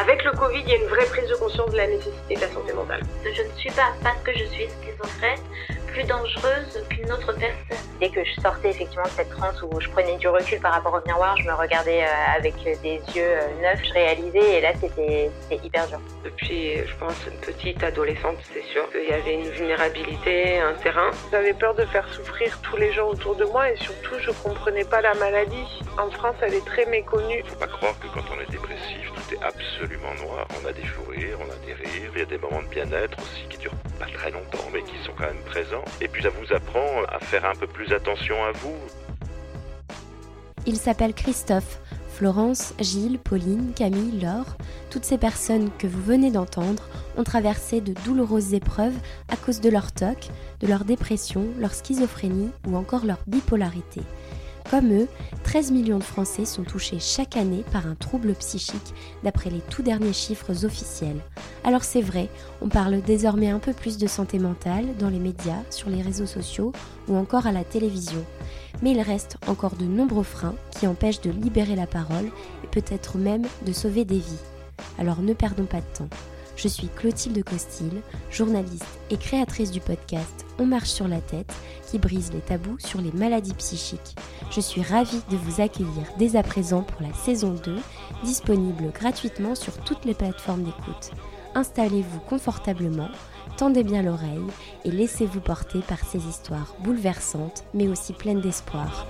Avec le Covid, il y a une vraie prise de conscience de la nécessité de la santé mentale. Je ne suis pas, parce que je suis schizophrène, plus dangereuse qu'une autre personne. Dès que je sortais effectivement de cette transe où je prenais du recul par rapport au miroir, je me regardais euh, avec des yeux euh, neufs, je réalisais et là c'était hyper dur. Depuis, je pense, une petite adolescente, c'est sûr qu'il y avait une vulnérabilité, un terrain. J'avais peur de faire souffrir tous les gens autour de moi et surtout je comprenais pas la maladie. En France, elle est très méconnue. Faut pas croire que quand on est dépressif, tout est absolument noir. On a des fous rires, on a des rires, il y a des moments de bien-être aussi qui durent pas très longtemps mais qui sont quand même présents. Et puis ça vous apprend à faire un peu plus attention à vous. Il s'appelle Christophe. Florence, Gilles, Pauline, Camille, Laure, toutes ces personnes que vous venez d'entendre ont traversé de douloureuses épreuves à cause de leur TOC, de leur dépression, leur schizophrénie ou encore leur bipolarité. Comme eux, 13 millions de Français sont touchés chaque année par un trouble psychique d'après les tout derniers chiffres officiels. Alors c'est vrai, on parle désormais un peu plus de santé mentale dans les médias, sur les réseaux sociaux ou encore à la télévision. Mais il reste encore de nombreux freins qui empêchent de libérer la parole et peut-être même de sauver des vies. Alors ne perdons pas de temps. Je suis Clotilde Costil, journaliste et créatrice du podcast On marche sur la tête qui brise les tabous sur les maladies psychiques. Je suis ravie de vous accueillir dès à présent pour la saison 2, disponible gratuitement sur toutes les plateformes d'écoute. Installez-vous confortablement, tendez bien l'oreille et laissez-vous porter par ces histoires bouleversantes mais aussi pleines d'espoir.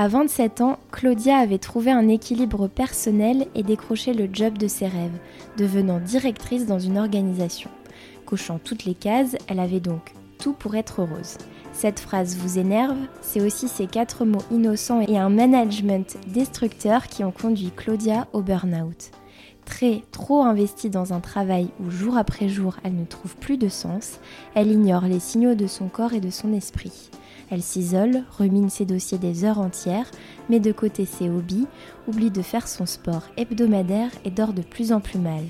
À 27 ans, Claudia avait trouvé un équilibre personnel et décroché le job de ses rêves, devenant directrice dans une organisation. Cochant toutes les cases, elle avait donc tout pour être heureuse. Cette phrase vous énerve, c'est aussi ces quatre mots innocents et un management destructeur qui ont conduit Claudia au burn-out. Très, trop investie dans un travail où jour après jour elle ne trouve plus de sens, elle ignore les signaux de son corps et de son esprit. Elle s'isole, rumine ses dossiers des heures entières, met de côté ses hobbies, oublie de faire son sport hebdomadaire et dort de plus en plus mal.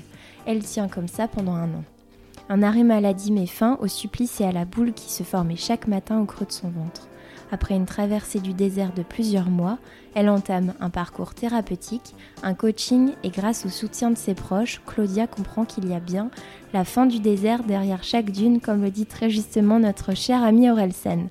Elle tient comme ça pendant un an. Un arrêt maladie met fin au supplice et à la boule qui se formait chaque matin au creux de son ventre. Après une traversée du désert de plusieurs mois, elle entame un parcours thérapeutique, un coaching et grâce au soutien de ses proches, Claudia comprend qu'il y a bien la fin du désert derrière chaque dune, comme le dit très justement notre cher ami Orelsen.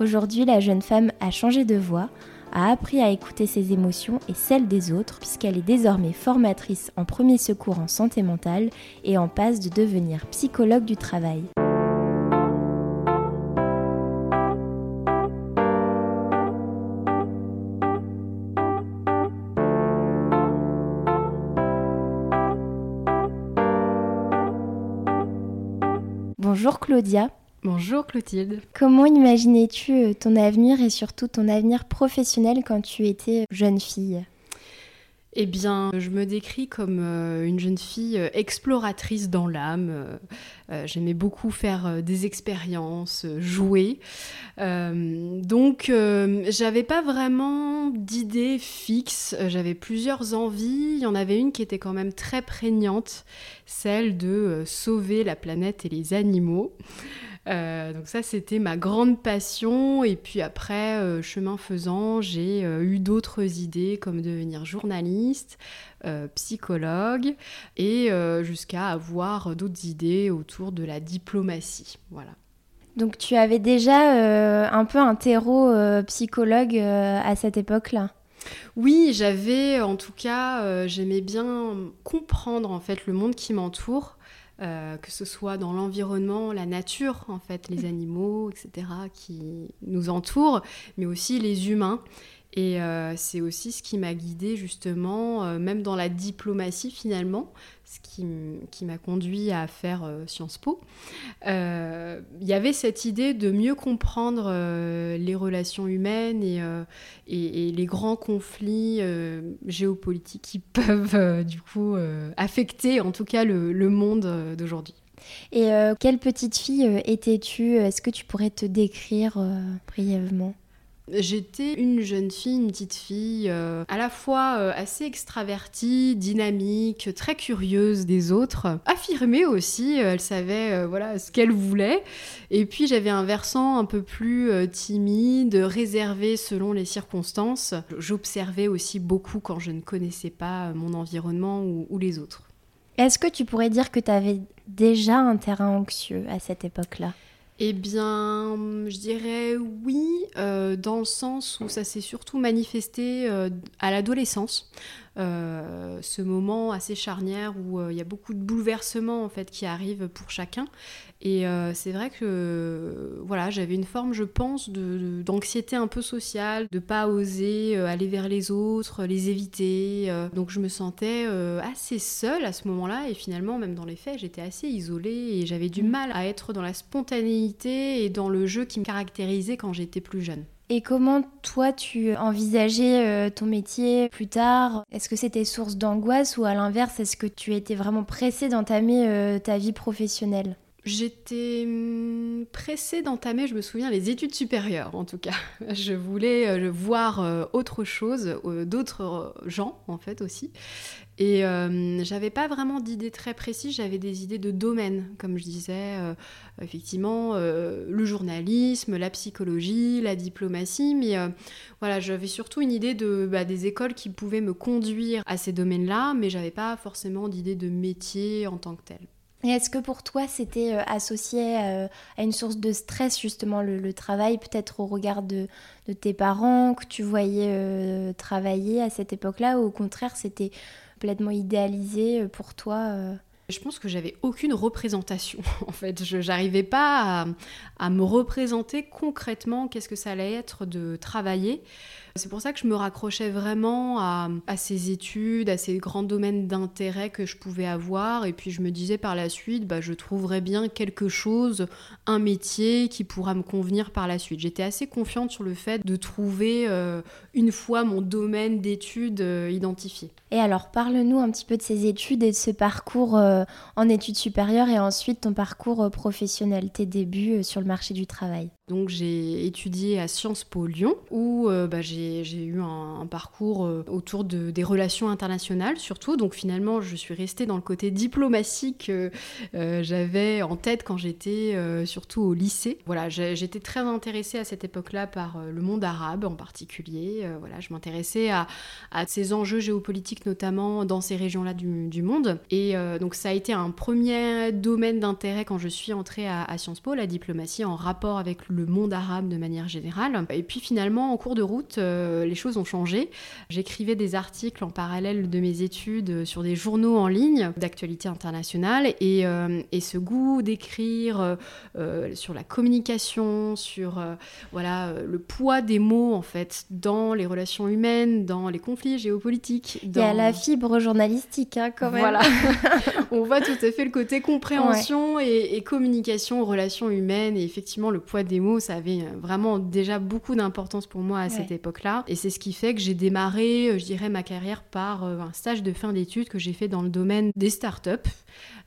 Aujourd'hui, la jeune femme a changé de voix, a appris à écouter ses émotions et celles des autres, puisqu'elle est désormais formatrice en premier secours en santé mentale et en passe de devenir psychologue du travail. Bonjour Claudia. Bonjour Clotilde. Comment imaginais-tu ton avenir et surtout ton avenir professionnel quand tu étais jeune fille? Eh bien, je me décris comme euh, une jeune fille euh, exploratrice dans l'âme. Euh, j'aimais beaucoup faire des expériences, jouer. donc, j'avais pas vraiment d'idée fixe. J'avais plusieurs envies. Il y en avait une qui était quand même très prégnante, celle de sauver la planète et les animaux. Euh, donc ça, c'était ma grande passion. Et puis après, euh, chemin faisant, j'ai euh, eu d'autres idées comme devenir journaliste, psychologue, et jusqu'à avoir d'autres idées autour de la diplomatie. Voilà. Donc tu avais déjà un peu un terreau psychologue à cette époque-là? Oui, j'avais, en tout cas, j'aimais bien comprendre en fait le monde qui m'entoure euh, que ce soit dans l'environnement, la nature, en fait, les animaux, etc., qui nous entourent, mais aussi les humains. Et euh, c'est aussi ce qui m'a guidée justement, euh, même dans la diplomatie finalement, ce qui, m'a conduit à faire euh, Sciences Po. Il y avait cette idée de mieux comprendre les relations humaines et, les grands conflits géopolitiques qui peuvent du coup affecter en tout cas le monde d'aujourd'hui. Et quelle petite fille étais-tu? Est-ce que tu pourrais te décrire brièvement? J'étais une jeune fille, une petite fille, euh, à la fois euh, assez extravertie, dynamique, très curieuse des autres, affirmée aussi, euh, elle savait voilà ce qu'elle voulait. Et puis j'avais un versant un peu plus timide, réservé selon les circonstances. J'observais aussi beaucoup quand je ne connaissais pas mon environnement ou les autres. Est-ce que tu pourrais dire que tu avais déjà un terrain anxieux à cette époque-là? Eh bien, je dirais oui, euh, dans le sens où ça s'est surtout manifesté euh, à l'adolescence. Euh, ce moment assez charnière où il y a beaucoup de bouleversements en fait qui arrivent pour chacun. Et c'est vrai que voilà, j'avais une forme, je pense, d'anxiété un peu sociale, de pas oser aller vers les autres, les éviter. donc je me sentais assez seule à ce moment-là et finalement, même dans les faits, j'étais assez isolée et j'avais du mmh. mal à être dans la spontanéité et dans le jeu qui me caractérisait quand j'étais plus jeune. Et comment toi tu envisageais euh, ton métier plus tard? Est-ce que c'était source d'angoisse ou à l'inverse, est-ce que tu étais vraiment pressée d'entamer euh, ta vie professionnelle? J'étais hum, pressée d'entamer, je me souviens, les études supérieures en tout cas. Je voulais euh, voir autre chose, d'autres gens en fait aussi. Et euh, j'avais pas vraiment d'idées très précises, j'avais des idées de domaine, comme je disais, euh, effectivement, euh, le journalisme, la psychologie, la diplomatie, mais voilà, j'avais surtout une idée de, bah, des écoles qui pouvaient me conduire à ces domaines-là, mais j'avais pas forcément d'idée de métier en tant que tel. Est-ce que pour toi c'était associé à une source de stress justement le, travail, peut-être au regard de, tes parents que tu voyais travailler à cette époque-là, ou au contraire c'était complètement idéalisé euh, pour toi euh? Je pense que j'avais aucune représentation en fait. Je n'arrivais pas à, me représenter concrètement qu'est-ce que ça allait être de travailler. C'est pour ça que je me raccrochais vraiment à, ces études, à ces grands domaines d'intérêt que je pouvais avoir. Et puis je me disais par la suite, bah, je trouverais bien quelque chose, un métier qui pourra me convenir par la suite. J'étais assez confiante sur le fait de trouver euh, une fois mon domaine d'études euh, identifié. Et alors parle-nous un petit peu de ces études et de ce parcours euh, en études supérieures et ensuite ton parcours professionnel, tes débuts sur le marché du travail. Donc j'ai étudié à Sciences Po Lyon où bah, j'ai eu un, parcours euh, autour de, des relations internationales surtout. Donc finalement, je suis restée dans le côté diplomatique que euh, j'avais en tête quand j'étais euh, surtout au lycée. Voilà, j'étais très intéressée à cette époque-là par le monde arabe en particulier. voilà, je m'intéressais à, ces enjeux géopolitiques notamment dans ces régions-là du, monde. Et donc ça a été un premier domaine d'intérêt quand je suis entrée à, à Sciences Po, la diplomatie en rapport avec le le monde arabe de manière générale. Et puis finalement, en cours de route, les choses ont changé. J'écrivais des articles en parallèle de mes études sur des journaux en ligne d'actualité internationale et, et ce goût d'écrire sur la communication, sur voilà le poids des mots en fait dans les relations humaines, dans les conflits géopolitiques. Dans... Il y a la fibre journalistique hein, quand même. Voilà, on voit tout à fait le côté compréhension et, communication, relations humaines et effectivement le poids des mots, ça avait vraiment déjà beaucoup d'importance pour moi à cette époque-là et c'est ce qui fait que j'ai démarré, je dirais, ma carrière par euh, un stage de fin d'études que j'ai fait dans le domaine des startups.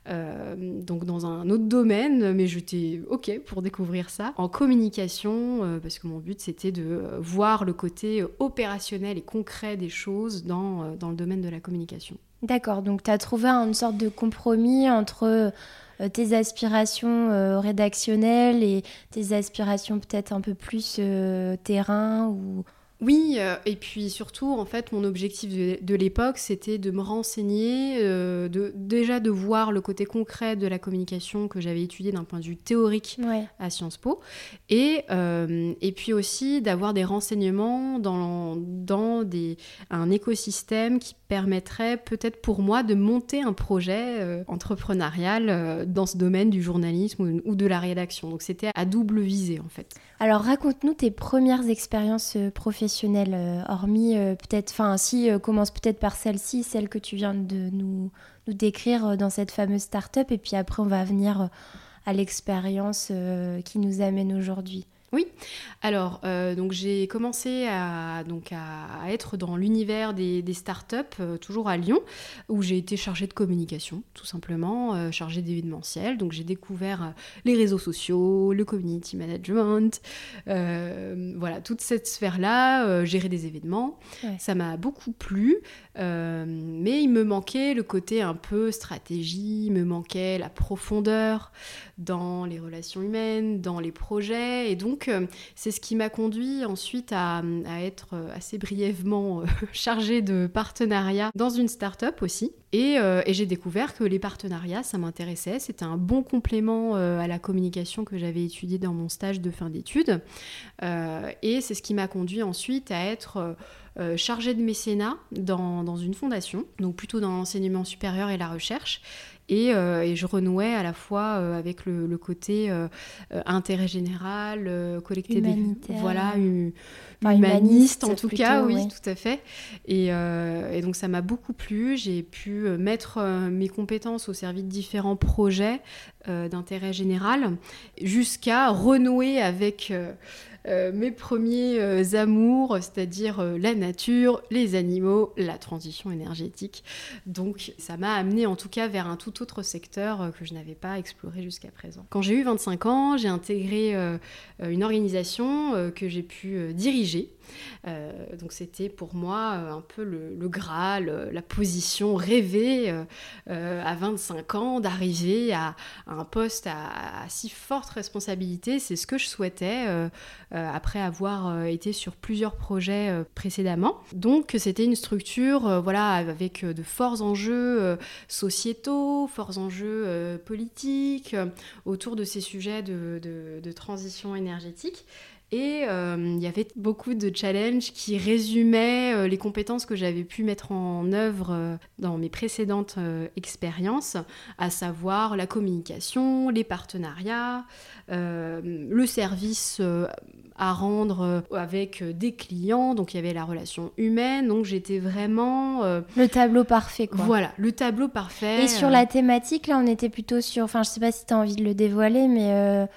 Euh, donc dans un autre domaine, mais j'étais ok pour découvrir ça en communication, euh, parce que mon but c'était de euh, voir le côté opérationnel et concret des choses dans, dans le domaine de la communication. D'accord, donc tu as trouvé une sorte de compromis entre tes aspirations rédactionnelles et tes aspirations peut-être un peu plus terrain ou oui, euh, et puis surtout, en fait, mon objectif de, l'époque, c'était de me renseigner, euh, de, déjà de voir le côté concret de la communication que j'avais étudié d'un point de vue théorique à Sciences Po, et, euh, et puis aussi d'avoir des renseignements dans, dans des, un écosystème qui permettrait peut-être pour moi de monter un projet entrepreneurial dans ce domaine du journalisme ou, ou de la rédaction. Donc c'était à double visée, en fait. Alors raconte-nous tes premières expériences professionnelles euh, hormis euh, peut-être, enfin si, euh, commence peut-être par celle-ci, celle que tu viens de nous, nous décrire dans cette fameuse start-up, et puis après on va venir à l'expérience qui nous amène aujourd'hui. Oui, alors euh, donc j'ai commencé à, donc à, être dans l'univers des, des startups, euh, toujours à Lyon, où j'ai été chargée de communication, tout simplement, euh, chargée d'événementiel. Donc j'ai découvert les réseaux sociaux, le community management, voilà, toute cette sphère-là, gérer des événements. Ça m'a beaucoup plu, mais il me manquait le côté un peu stratégie, il me manquait la profondeur dans les relations humaines, dans les projets, et donc euh, c'est ce qui m'a conduit ensuite à, être euh, assez brièvement euh, chargée de partenariat dans une start-up aussi. Et, j'ai découvert que les partenariats, ça m'intéressait. C'était un bon complément à la communication que j'avais étudiée dans mon stage de fin d'études. et c'est ce qui m'a conduit ensuite à être chargée de mécénat dans, dans, une fondation, donc plutôt dans l'enseignement supérieur et la recherche. Euh, et, je renouais à la fois euh, avec le, côté euh, intérêt général, collecté des voilà, humaniste, en tout cas, oui, tout à fait. Et, donc ça m'a beaucoup plu. J'ai pu mettre mes compétences au service de différents projets d'intérêt général, jusqu'à renouer avec euh, mes premiers euh, amours, c'est-à-dire euh, la nature, les animaux, la transition énergétique. Donc ça m'a amené en tout cas vers un tout autre secteur que je n'avais pas exploré jusqu'à présent. Quand j'ai eu 25 ans, j'ai intégré une organisation que j'ai pu diriger donc c'était pour moi euh, un peu le, Graal, la position rêvée euh, à 25 ans d'arriver à, un poste à, si forte responsabilité. C'est ce que je souhaitais après avoir été sur plusieurs projets précédemment. Donc c'était une structure voilà, avec de forts enjeux sociétaux, forts enjeux politiques autour de ces sujets de transition énergétique. Et euh, il y avait beaucoup de challenges qui résumaient euh, les compétences que j'avais pu mettre en œuvre euh, dans mes précédentes expériences, à savoir la communication, les partenariats, le service à rendre avec des clients, donc il y avait la relation humaine, donc j'étais vraiment... le tableau parfait, quoi. Voilà, le tableau parfait. Et sur la thématique, là, on était plutôt sur... Enfin, je sais pas si tu as envie de le dévoiler, mais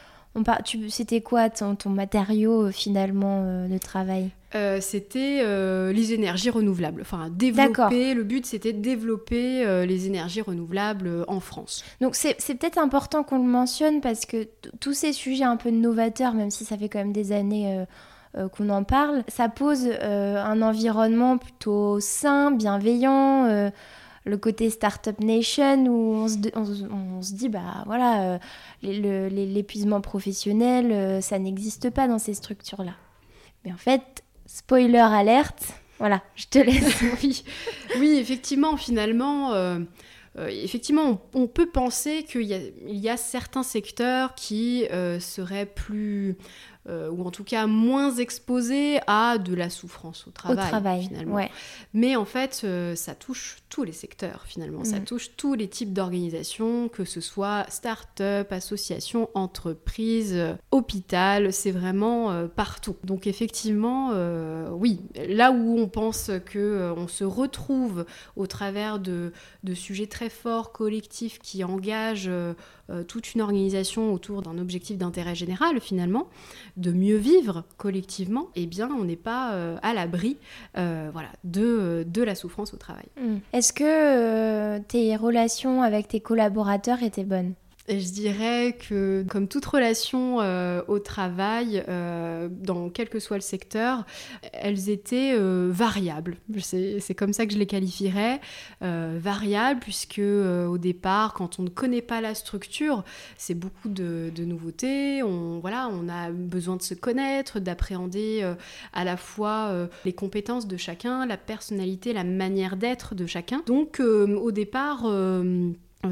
c'était quoi ton, ton matériau euh, finalement euh, de travail euh, C'était les énergies renouvelables. Enfin, développer. Le but, c'était de développer les énergies renouvelables en France. Donc, c'est peut-être important qu'on le mentionne parce que tous ces sujets un peu novateurs, même si ça fait quand même des années qu'on en parle, ça pose un environnement plutôt sain, bienveillant le côté Startup Nation où on se, on, se dit, bah voilà, euh, l'épuisement professionnel, euh, ça n'existe pas dans ces structures-là. Mais en fait, spoiler alerte, voilà, je te laisse. oui. oui, effectivement, finalement. Euh, effectivement, on, peut penser qu'il y, y, a certains secteurs qui seraient plus euh, ou en tout cas moins exposé à de la souffrance au travail, Au travail, finalement. ouais. Mais en fait, euh, ça touche tous les secteurs finalement. Ça Mm. touche tous les types d'organisations, que ce soit start-up, association, entreprise, hôpital, c'est vraiment euh, partout. Donc effectivement, euh, oui, là où on pense que euh, on se retrouve au travers de, de sujets très forts, collectifs, qui engagent toute une organisation autour d'un objectif d'intérêt général finalement, de mieux vivre collectivement, eh bien on n'est pas à l'abri voilà, de, de la souffrance au travail. Mm. Est-ce que euh, tes relations avec tes collaborateurs étaient bonnes? Et je dirais que, comme toute relation euh, au travail, euh, dans quel que soit le secteur, elles étaient euh, variables. C'est comme ça que je les qualifierais. Variables, puisque au départ, quand on ne connaît pas la structure, c'est beaucoup de, de nouveautés. On, voilà, on a besoin de se connaître, d'appréhender à la fois les compétences de chacun, la personnalité, la manière d'être de chacun. Donc, au départ,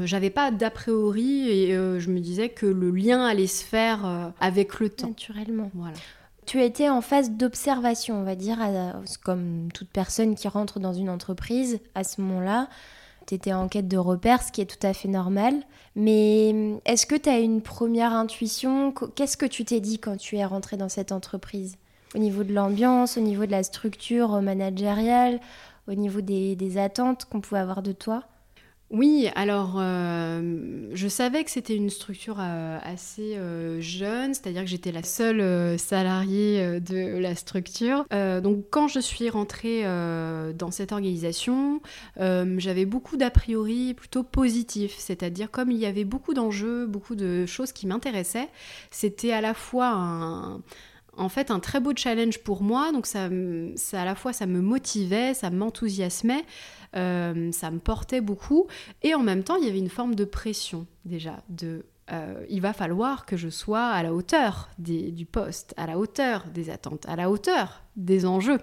j'avais pas d'a priori et euh, je me disais que le lien allait se faire euh, avec le temps. Naturellement. Voilà. Tu étais en phase d'observation, on va dire, à- comme toute personne qui rentre dans une entreprise à ce moment-là. Tu étais en quête de repères, ce qui est tout à fait normal. Mais est-ce que tu as une première intuition? Qu- Qu'est-ce que tu t'es dit quand tu es rentré dans cette entreprise? Au niveau de l'ambiance, au niveau de la structure euh, managériale, au niveau des, des attentes qu'on pouvait avoir de toi? Oui, alors euh, je savais que c'était une structure euh, assez euh, jeune, c'est-à-dire que j'étais la seule salariée de la structure. Donc quand je suis rentrée dans cette organisation, j'avais beaucoup d'a priori plutôt positifs, c'est-à-dire comme il y avait beaucoup d'enjeux, beaucoup de choses qui m'intéressaient, c'était à la fois un en fait un très beau challenge pour moi. Donc ça, ça à la fois ça me motivait, ça m'enthousiasmait, euh, ça me portait beaucoup, et en même temps il y avait une forme de pression déjà de euh, il va falloir que je sois à la hauteur des- du poste, à la hauteur des attentes, à la hauteur des enjeux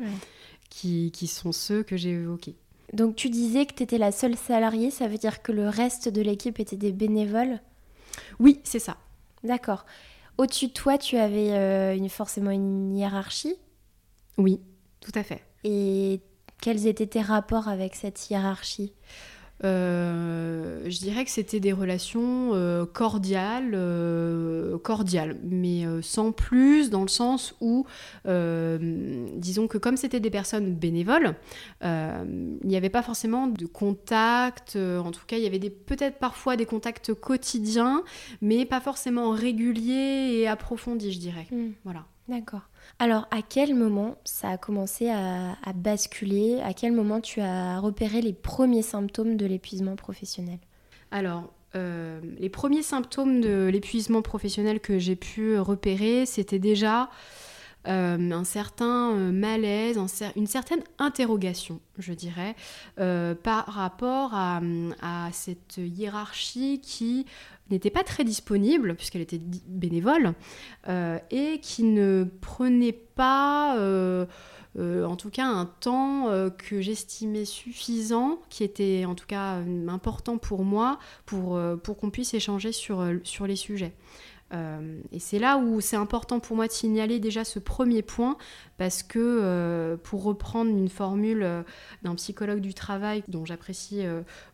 qui, qui sont ceux que j'ai évoqués. Donc tu disais que tu étais la seule salariée, ça veut dire que le reste de l'équipe était des bénévoles? Oui, c'est ça. D'accord. Au-dessus de toi, tu avais euh, une, forcément une hiérarchie? Oui, tout à fait. Et quels étaient tes rapports avec cette hiérarchie? Euh, je dirais que c'était des relations euh, cordiales, euh, cordiales, mais sans plus, dans le sens où, disons que comme c'était des personnes bénévoles, il n'y avait pas forcément de contact, en tout cas il y avait peut-être parfois des contacts quotidiens, mais pas forcément réguliers et approfondis, je dirais. Voilà. D'accord. Alors, à quel moment ça a commencé à, basculer? À quel moment tu as repéré les premiers symptômes de l'épuisement professionnel? Alors, euh, les premiers symptômes de l'épuisement professionnel que j'ai pu repérer, c'était déjà euh, un certain euh, malaise, une certaine interrogation, je dirais, euh, par rapport à, cette hiérarchie qui n'était pas très disponible, puisqu'elle était bénévole, et qui ne prenait pas... en tout cas un temps que j'estimais suffisant, qui était en tout cas important pour moi, pour, qu'on puisse échanger sur les sujets. Euh, et c'est là où c'est important pour moi de signaler déjà ce premier point, parce que euh, pour reprendre une formule euh, d'un psychologue du travail dont j'apprécie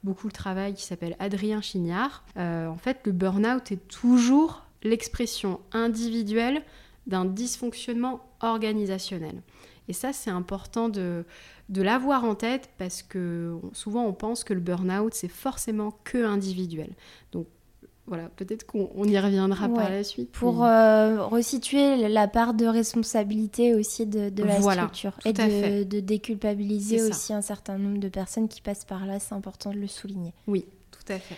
beaucoup le travail, qui s'appelle Adrien Chignard, en fait le burn-out est toujours l'expression individuelle d'un dysfonctionnement organisationnel. Et ça, c'est important de, l'avoir en tête parce que souvent on pense que le burn-out, c'est forcément que individuel. Donc voilà, peut-être qu'on on y reviendra par Ouais. la suite. Pour mais- euh, resituer la part de responsabilité aussi de, de la Voilà, structure et de, de déculpabiliser aussi un certain nombre de personnes qui passent par là, c'est important de le souligner. Oui, tout à fait.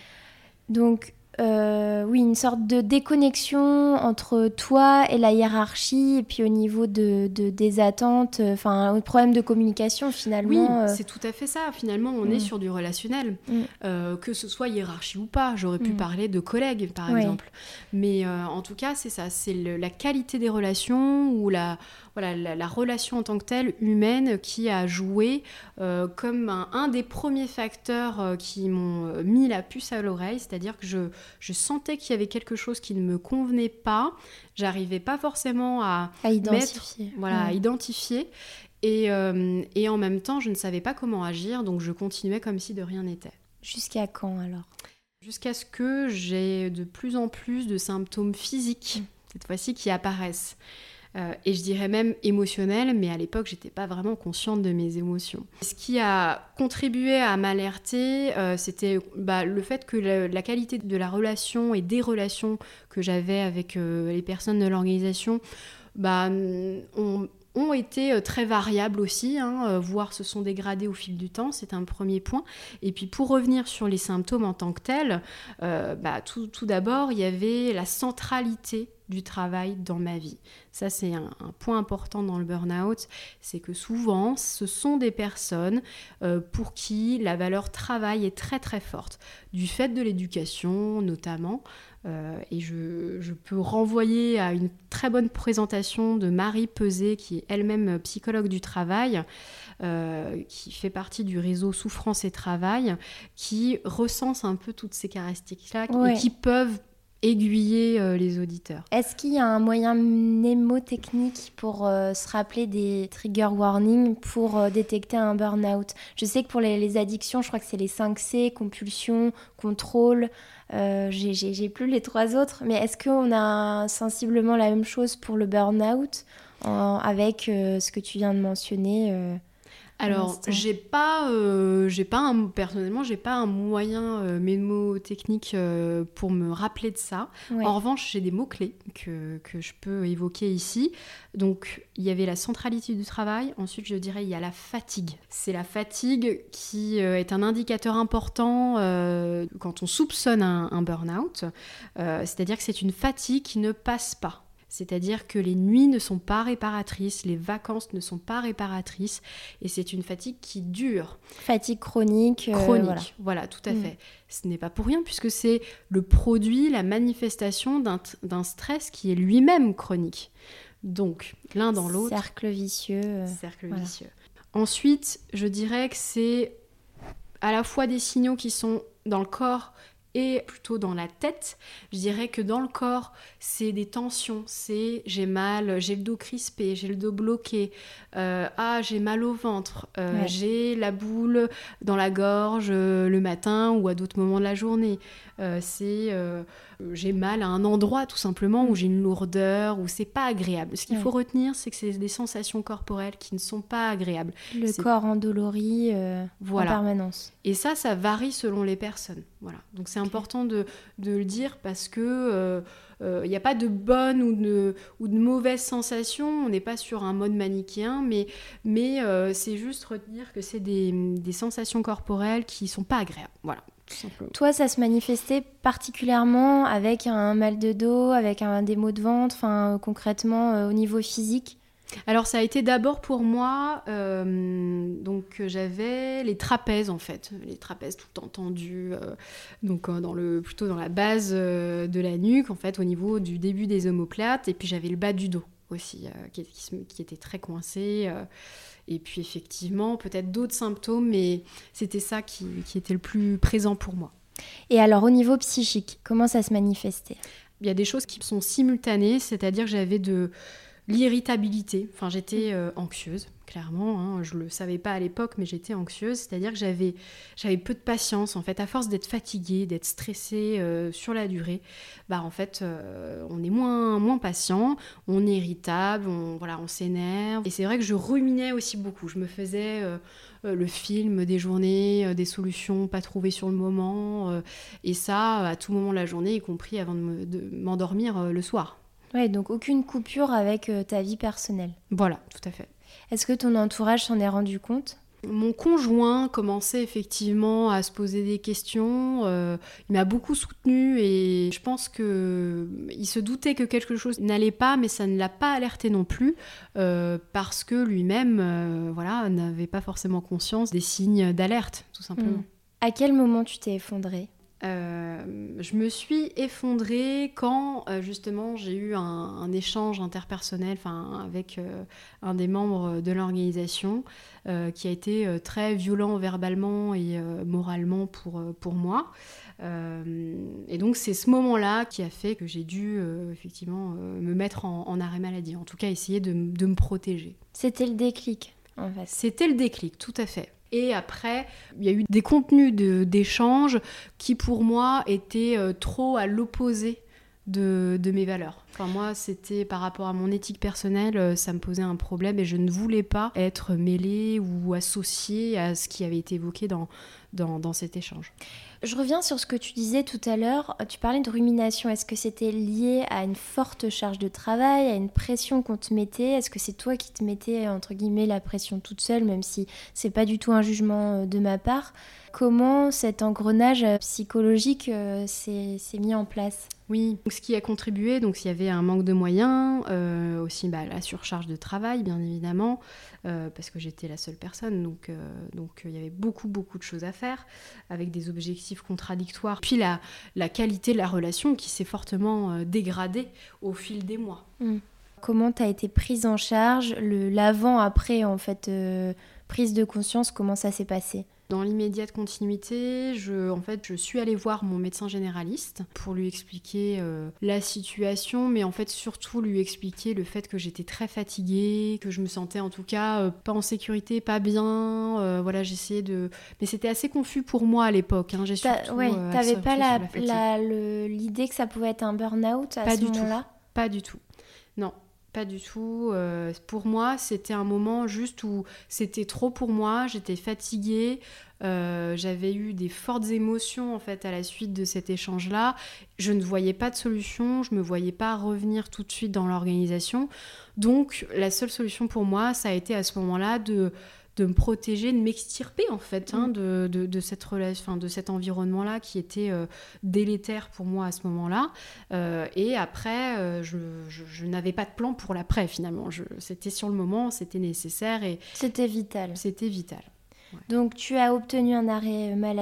Donc, euh, oui, une sorte de déconnexion entre toi et la hiérarchie, et puis au niveau de, de- des attentes, euh, enfin, un problème de communication Oui, finalement. euh, c'est tout à fait ça. Finalement, on Mm. est sur du relationnel. Mm. Que ce soit hiérarchie ou pas, j'aurais pu Mm. parler de collègues, par Ouais. exemple. Mais en tout cas, c'est ça. C'est la qualité des relations ou la, voilà, la, la relation en tant que telle, humaine, qui a joué euh, comme un, un des premiers facteurs euh, qui m'ont euh, mis la puce à l'oreille. C'est-à-dire que je, je sentais qu'il y avait quelque chose qui ne me convenait pas. J'arrivais pas forcément à, à identifier. Mettre, voilà, à identifier. Et, euh, et en même temps, je ne savais pas comment agir, donc je continuais comme si de rien n'était. Jusqu'à quand alors? Jusqu'à ce que j'ai de plus en plus de symptômes physiques, cette fois-ci, qui apparaissent. Euh, et je dirais même émotionnels, mais à l'époque, j'étais pas vraiment consciente de mes émotions. Ce qui a contribué à m'alerter, euh, c'était bah, le fait que la, qualité de la relation et des relations que j'avais avec euh, les personnes de l'organisation, bah, on, ont été très variables aussi, hein, voire se sont dégradées au fil du temps, c'est un premier point. Et puis pour revenir sur les symptômes en tant que tels, bah, tout d'abord, il y avait la centralité du travail dans ma vie. Ça, c'est un, un, point important dans le burn-out, c'est que souvent, ce sont des personnes euh, pour qui la valeur travail est très très forte, du fait de l'éducation notamment. Euh, et je, je, peux renvoyer à une très bonne présentation de Marie Peset, qui est elle-même psychologue du travail, euh, qui fait partie du réseau Souffrance et Travail, qui recense un peu toutes ces caractéristiques-là ouais. et qui peuvent aiguiller euh, les auditeurs. Est-ce qu'il y a un moyen mnémotechnique pour euh, se rappeler des trigger warnings pour euh, détecter un burn-out? Je sais que pour les, addictions, je crois que c'est les 5 C, compulsion, contrôle. J'ai plus les trois autres, mais est-ce qu'on a sensiblement la même chose pour le burn-out avec ce que tu viens de mentionner alors, j'ai pas, euh, j'ai pas un, personnellement, j'ai pas un moyen euh, mémotechnique euh, pour me rappeler de ça. Ouais. En revanche, j'ai des mots clés que, que, je peux évoquer ici. Donc, il y avait la centralité du travail. Ensuite, je dirais il y a la fatigue. C'est la fatigue qui euh, est un indicateur important quand on soupçonne un, un burn-out. C'est-à-dire que c'est une fatigue qui ne passe pas. C'est-à-dire que les nuits ne sont pas réparatrices, les vacances ne sont pas réparatrices, et c'est une fatigue qui dure. Fatigue chronique. Euh, chronique, voilà. voilà. tout à mmh. fait. Ce n'est pas pour rien, puisque c'est le produit, la manifestation d'un stress qui est lui-même chronique. Donc, l'un dans l'autre. Cercle vicieux. Cercle voilà. vicieux. Ensuite, je dirais que c'est à la fois des signaux qui sont dans le corps et plutôt dans la tête. Je dirais que dans le corps, c'est des tensions, c'est j'ai mal, j'ai le dos crispé, j'ai le dos bloqué, euh, ah j'ai mal au ventre, euh, ouais. j'ai la boule dans la gorge euh, le matin ou à d'autres moments de la journée. Euh, c'est euh, j'ai mal à un endroit tout simplement où j'ai une lourdeur, où c'est pas agréable. Ce qu'il ouais. faut retenir, c'est que c'est des sensations corporelles qui ne sont pas agréables. Le corps endolori euh, voilà. en permanence. Et ça, ça varie selon les personnes. Voilà. Donc c'est okay. important de, de, le dire parce que il euh, n'y a pas de bonne ou de, ou de mauvaise sensation, on n'est pas sur un mode manichéen, mais, mais euh, c'est juste retenir que c'est des, des, sensations corporelles qui sont pas agréables. Voilà. Toi, ça se manifestait particulièrement avec un mal de dos, avec un, des maux de ventre, enfin concrètement euh, au niveau physique? Alors ça a été d'abord pour moi, euh, donc j'avais les trapèzes en fait, les trapèzes tout entendus, euh, donc euh, dans le, plutôt dans la base euh, de la nuque en fait, au niveau du début des omoplates, et puis j'avais le bas du dos aussi, euh, qui, qui, qui, était très coincé. euh, et puis effectivement, peut-être d'autres symptômes, mais c'était ça qui, qui était le plus présent pour moi. Et alors au niveau psychique, comment ça se manifestait? Il y a des choses qui sont simultanées, c'est-à-dire que j'avais de l'irritabilité. Enfin, j'étais euh, anxieuse, clairement. Hein. Je le savais pas à l'époque, mais j'étais anxieuse. C'est-à-dire que j'avais, j'avais peu de patience. En fait, à force d'être fatiguée, d'être stressée euh, sur la durée, bah en fait, euh, on est moins, moins patient, on est irritable, on, voilà, on s'énerve. Et c'est vrai que je ruminais aussi beaucoup. Je me faisais le film des journées, des solutions pas trouvées sur le moment, et ça à tout moment de la journée, y compris avant de, me, de m'endormir le soir. Ouais, donc aucune coupure avec euh, ta vie personnelle. Voilà, tout à fait. Est-ce que ton entourage s'en est rendu compte? Mon conjoint commençait effectivement à se poser des questions. Euh, il m'a beaucoup soutenue et je pense que il se doutait que quelque chose n'allait pas, mais ça ne l'a pas alerté non plus euh, parce que lui-même, euh, voilà, n'avait pas forcément conscience des signes d'alerte, tout simplement. Mmh. À quel moment tu t'es effondrée? Je me suis effondrée quand justement j'ai eu un, échange interpersonnel avec un des membres de l'organisation qui a été très violent verbalement et moralement pour, pour moi. et donc c'est ce moment-là qui a fait que j'ai dû effectivement me mettre en, arrêt maladie, en tout cas essayer de, de me protéger. C'était le déclic. C'était le déclic, tout à fait. Et après, il y a eu des contenus d'échange qui, pour moi, étaient euh, trop à l'opposé de, mes valeurs. Enfin, moi, c'était par rapport à mon éthique personnelle, euh, ça me posait un problème et je ne voulais pas être mêlée ou associée à ce qui avait été évoqué dans, dans cet échange. Je reviens sur ce que tu disais tout à l'heure. Tu parlais de rumination. Est-ce que c'était lié à une forte charge de travail, à une pression qu'on te mettait? Est-ce que c'est toi qui te mettais, entre guillemets, la pression toute seule, même si c'est pas du tout un jugement euh, de ma part? Comment cet engrenage euh, psychologique euh, s'est mis en place oui, ce qui a contribué, donc il y avait un manque de moyens, aussi bah, la surcharge de travail bien évidemment, parce que j'étais la seule personne, donc donc il y avait beaucoup beaucoup de choses à faire, avec des objectifs contradictoires, puis la, la qualité de la relation qui s'est fortement dégradée au fil des mois. Mmh. Comment tu as été prise en charge, le l'avant-après en fait, prise de conscience, comment ça s'est passé? Dans l'immédiate continuité, je, en fait, je suis allée voir mon médecin généraliste pour lui expliquer euh, la situation, mais en fait surtout lui expliquer le fait que j'étais très fatiguée, que je me sentais en tout cas euh, pas en sécurité, pas bien. Euh, voilà, j'essayais de, mais c'était assez confus pour moi à l'époque. Hein. J'ai surtout. Ouais, t'avais pas l'idée que ça pouvait être un burn-out à pas ce moment-là? Pas du tout. Non, pas du tout. Euh, pour moi, c'était un moment juste où c'était trop pour moi. J'étais fatiguée. Euh, j'avais eu des fortes émotions en fait à la suite de cet échange-là. Je ne voyais pas de solution. Je me voyais pas revenir tout de suite dans l'organisation. Donc, la seule solution pour moi, ça a été à ce moment-là de de me protéger, de m'extirper en fait hein, mm. de, de, cette relation, de cet environnement-là qui était euh, délétère pour moi à ce moment-là. Euh, et après, euh, je, je, n'avais pas de plan pour l'après finalement. C'était sur le moment, c'était nécessaire et c'était vital. C'était vital. Donc tu as obtenu un arrêt maladie.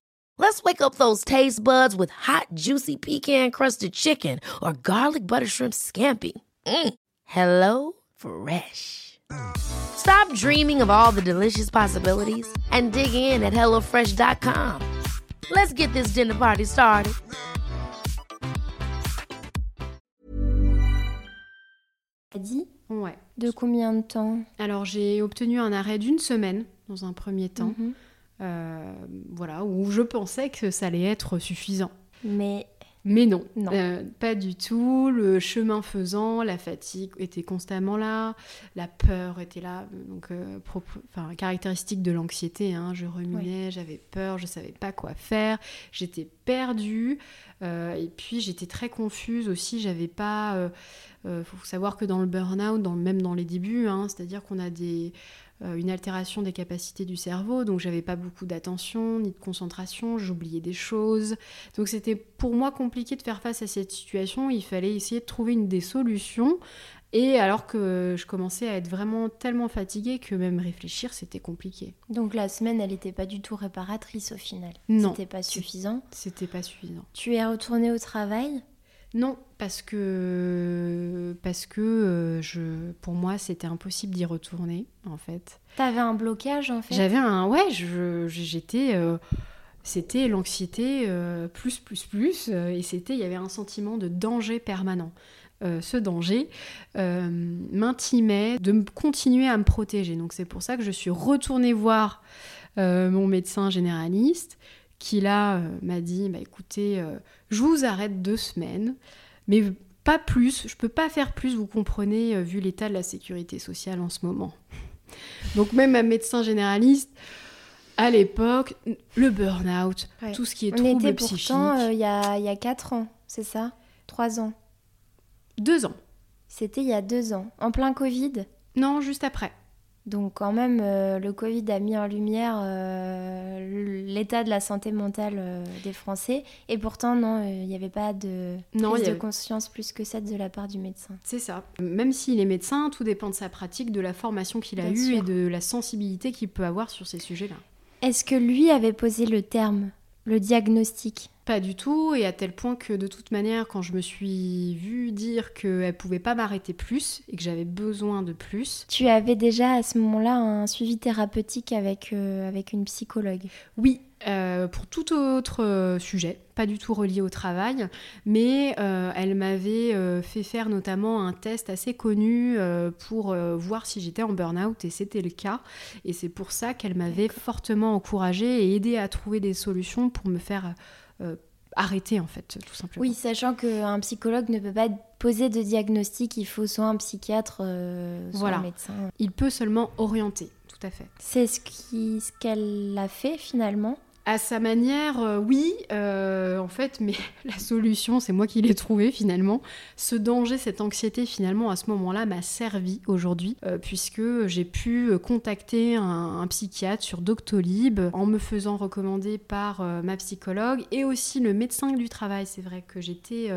Let's wake up those taste buds with hot, juicy pecan crusted chicken or garlic butter shrimp scampi. Mm. Hello Fresh. Stop dreaming of all the delicious possibilities and dig in at HelloFresh.com. Let's get this dinner party started. Dit Ouais. De combien de temps Alors j'ai obtenu un arrêt d'une semaine dans un premier temps. Mm -hmm. Euh, voilà, où je pensais que ça allait être suffisant. Mais mais non, euh, pas du tout. Le chemin faisant, la fatigue était constamment là, la peur était là, donc euh, enfin, caractéristique de l'anxiété. Hein. Je ruminais, j'avais peur, je savais pas quoi faire, j'étais perdue et puis j'étais très confuse aussi. J'avais pas. Il faut savoir que dans le burn-out, dans, même dans les débuts, hein, c'est-à-dire qu'on a des une altération des capacités du cerveau, donc j'avais pas beaucoup d'attention ni de concentration, j'oubliais des choses. Donc c'était pour moi compliqué de faire face à cette situation, il fallait essayer de trouver une des solutions. Et alors que je commençais à être vraiment tellement fatiguée que même réfléchir, c'était compliqué. Donc la semaine, elle n'était pas du tout réparatrice au final? Non. C'était pas suffisant? C'était pas suffisant. Tu es retournée au travail? Non, parce que parce que euh, je, pour moi, c'était impossible d'y retourner, en fait. T'avais un blocage, en fait? J'avais un, ouais, j'étais, euh, c'était l'anxiété euh, plus plus plus, et c'était, il y avait un sentiment de danger permanent. ce danger m'intimait de continuer à me protéger. Donc c'est pour ça que je suis retournée voir mon médecin généraliste qui là euh, m'a dit bah écoutez, euh, je vous arrête deux semaines, mais pas plus, je peux pas faire plus, vous comprenez, euh, vu l'état de la sécurité sociale en ce moment. Donc même un médecin généraliste, à l'époque, le burn-out, Ouais. tout ce qui est On troubles était pourtant euh, il y, a, y a 4 ans, c'est ça? 3 ans? Deux ans. C'était il y a 2 ans, en plein Covid? Non, juste après. Donc quand même, euh, le Covid a mis en lumière euh, l'état de la santé mentale euh, des Français. Et pourtant, non, il n'y avait pas de Non, prise de avait- conscience plus que ça de la part du médecin. C'est ça. Même s'il est médecin, tout dépend de sa pratique, de la formation qu'il a Bien eue et de la sensibilité qu'il peut avoir sur ces sujets-là. Est-ce que lui avait posé le terme, le diagnostic Pas du tout, et à tel point que de toute manière, quand je me suis vue dire qu'elle pouvait pas m'arrêter plus et que j'avais besoin de plus, Tu avais déjà à ce moment-là un suivi thérapeutique avec, euh, avec une psychologue. oui, euh, pour tout autre euh, sujet, pas du tout relié au travail, mais euh, elle m'avait euh, fait faire notamment un test assez connu pour voir si j'étais en burn-out, et c'était le cas. Et c'est pour ça qu'elle m'avait fortement encouragée et aidé à trouver des solutions pour me faire arrêter, en fait, tout simplement. Oui, sachant qu'un psychologue ne peut pas poser de diagnostic, il faut soit un psychiatre, soit Voilà. un médecin. Il peut seulement orienter, tout à fait. C'est ce qui- ce qu'elle a fait finalement. À sa manière, euh, oui, euh, en fait, mais la solution, c'est moi qui l'ai trouvée finalement. Ce danger, cette anxiété, finalement, à ce moment-là, m'a servi aujourd'hui, euh, puisque j'ai pu contacter un, un psychiatre sur Doctolib en me faisant recommander par ma psychologue et aussi le médecin du travail. C'est vrai que j'étais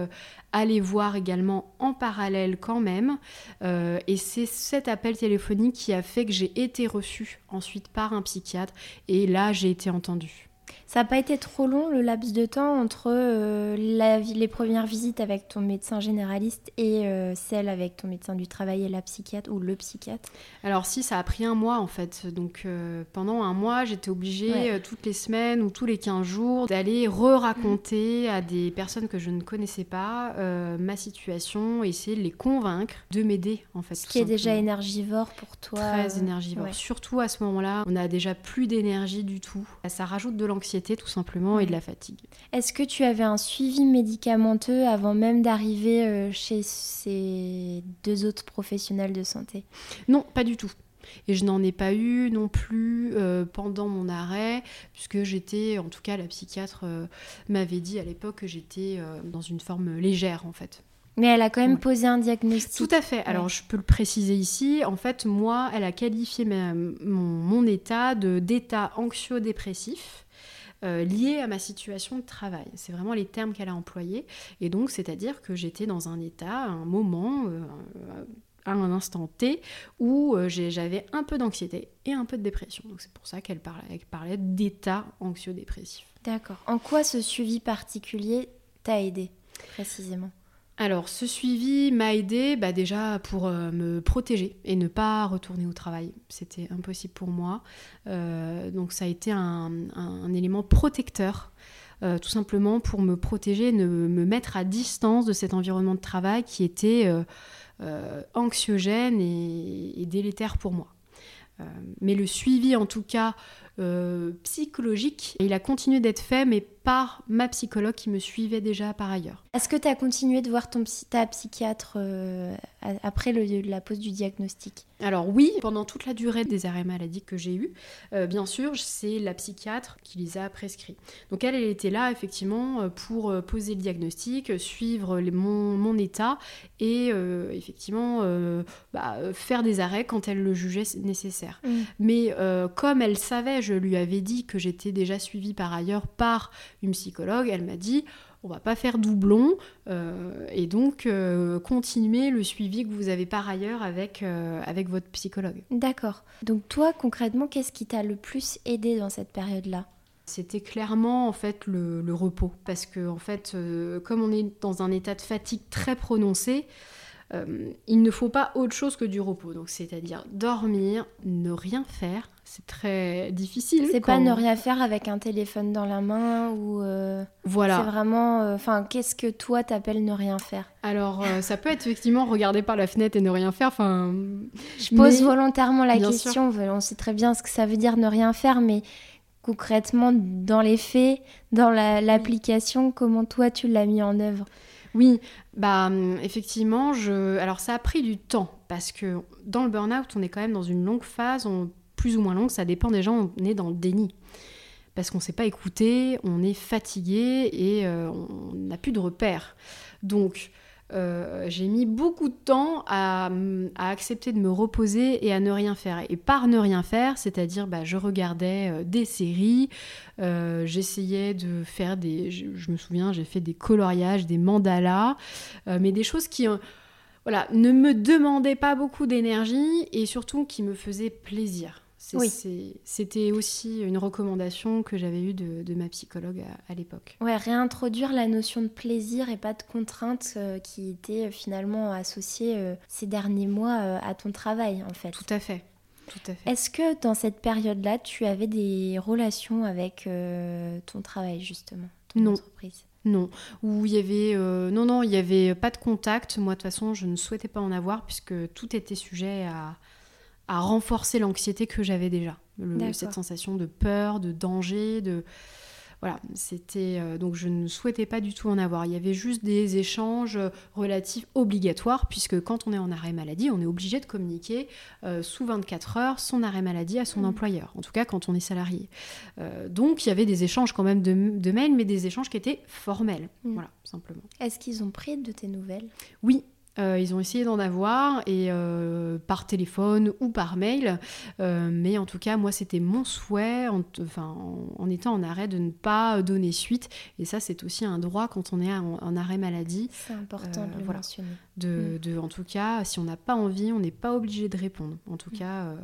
allée voir également en parallèle quand même. Et c'est cet appel téléphonique qui a fait que j'ai été reçue ensuite par un psychiatre. Et là, j'ai été entendue. Ça n'a pas été trop long le laps de temps entre euh, la les premières visites avec ton médecin généraliste et euh, celle avec ton médecin du travail et la psychiatre ou le psychiatre? Alors si, ça a pris un mois en fait. Donc euh, pendant un mois, j'étais obligée Ouais. euh, toutes les semaines ou tous les 15 jours d'aller re-raconter à des personnes que je ne connaissais pas ma situation et essayer de les convaincre de m'aider en fait. Ce qui est déjà énergivore pour toi. Très énergivore. ouais. Surtout à ce moment-là, on n'a déjà plus d'énergie du tout. Ça rajoute de l'anxiété tout simplement et de la fatigue. Est-ce que tu avais un suivi médicamenteux avant même d'arriver euh, chez ces deux autres professionnels de santé? Non, pas du tout. Et je n'en ai pas eu non plus euh, pendant mon arrêt, puisque j'étais, en tout cas, la psychiatre euh, m'avait dit à l'époque que j'étais euh, dans une forme légère, en fait. Mais elle a quand même Ouais. posé un diagnostic. Tout à fait. Alors, Ouais. je peux le préciser ici. En fait, moi, elle a qualifié ma- mon, mon état de d'état anxio-dépressif euh, à ma situation de travail. C'est vraiment les termes qu'elle a employés. Et donc, c'est-à-dire que j'étais dans un état, un moment, euh, à un instant T, où euh, j'avais un peu d'anxiété et un peu de dépression. Donc, c'est pour ça qu'elle parlait, elle parlait d'état anxio-dépressif. D'accord. En quoi ce suivi particulier t'a aidé précisément? Alors, ce suivi m'a aidé bah, déjà pour euh, me protéger et ne pas retourner au travail. C'était impossible pour moi. Euh, donc, ça a été un, élément protecteur, euh, tout simplement pour me protéger, ne, me mettre à distance de cet environnement de travail qui était anxiogène et, délétère pour moi. Mais le suivi, en tout cas euh, psychologique, il a continué d'être fait, mais par ma psychologue qui me suivait déjà par ailleurs. Est-ce que tu as continué de voir ton psy- ta psychiatre euh, après le- la pose du diagnostic? Alors oui, pendant toute la durée des arrêts maladie que j'ai eus, euh, bien sûr, c'est la psychiatre qui les a prescrits. Donc elle, elle était là effectivement pour poser le diagnostic, suivre les- mon, mon état et euh, effectivement bah, faire des arrêts quand elle le jugeait nécessaire. Mm. Mais comme elle savait, je lui avais dit que j'étais déjà suivie par ailleurs par une psychologue, elle m'a dit on va pas faire doublon euh, et donc euh, continuer le suivi que vous avez par ailleurs avec, euh, avec votre psychologue. D'accord. Donc toi, concrètement, qu'est-ce qui t'a le plus aidé dans cette période-là? C'était clairement en fait le, le repos parce que en fait euh, comme on est dans un état de fatigue très prononcé, il ne faut pas autre chose que du repos. Donc c'est-à-dire dormir, ne rien faire. C'est très difficile. C'est quand- pas ne rien faire avec un téléphone dans la main ou. euh, Voilà. C'est vraiment. euh, Enfin, qu'est-ce que toi t'appelles ne rien faire? Alors euh, ça peut être effectivement regarder par la fenêtre et ne rien faire. Enfin, Je pose mais- volontairement la Bien question. On sait très bien ce que ça veut dire ne rien faire, mais concrètement, dans les faits, dans l'application, comment toi tu l'as mis en œuvre? Oui, bah effectivement, je... alors ça a pris du temps parce que dans le burn-out, on est quand même dans une longue phase, plus ou moins longue, ça dépend des gens, on est dans le déni parce qu'on ne s'est pas écouté, on est fatigué et euh, on n'a plus de repères. Donc, euh, j'ai mis beaucoup de temps à, accepter de me reposer et à ne rien faire. Et par ne rien faire, c'est-à-dire bah, je regardais euh, des séries, j'essayais de faire des... Je, me souviens, j'ai fait des coloriages, des mandalas, mais des choses qui... voilà, ne me demandaient pas beaucoup d'énergie et surtout qui me faisaient plaisir. C'était aussi une recommandation que j'avais eue de, ma psychologue à, l'époque. Ouais, réintroduire la notion de plaisir et pas de contrainte euh, qui était euh, finalement associée euh, ces derniers mois à ton travail, en fait. Tout à fait. Tout à fait. Est-ce que dans cette période-là, tu avais des relations avec ton travail, justement, ton non. entreprise? Non, où il y avait non non, il y avait pas de contact. Moi de toute façon, je ne souhaitais pas en avoir puisque tout était sujet à, à renforcer l'anxiété que j'avais déjà. cette sensation de peur, de danger, de voilà, c'était euh, donc je ne souhaitais pas du tout en avoir. Il y avait juste des échanges relatifs obligatoires puisque quand on est en arrêt maladie, on est obligé de communiquer euh, sous 24 heures son arrêt maladie à son mmh. employeur. En tout cas, quand on est salarié. Euh, donc il y avait des échanges quand même de, mails, mais des échanges qui étaient formels. Mmh. Voilà, simplement. Est-ce qu'ils ont pris de tes nouvelles? Oui, euh, ils ont essayé d'en avoir et euh, par téléphone ou par mail, euh, mais en tout cas moi c'était mon souhait, en, enfin en, étant en arrêt, de ne pas donner suite. Et ça c'est aussi un droit quand on est en, arrêt maladie. C'est important de le mentionner. De, mm. de, en tout cas, si on n'a pas envie, on n'est pas obligé de répondre. En tout mm. cas.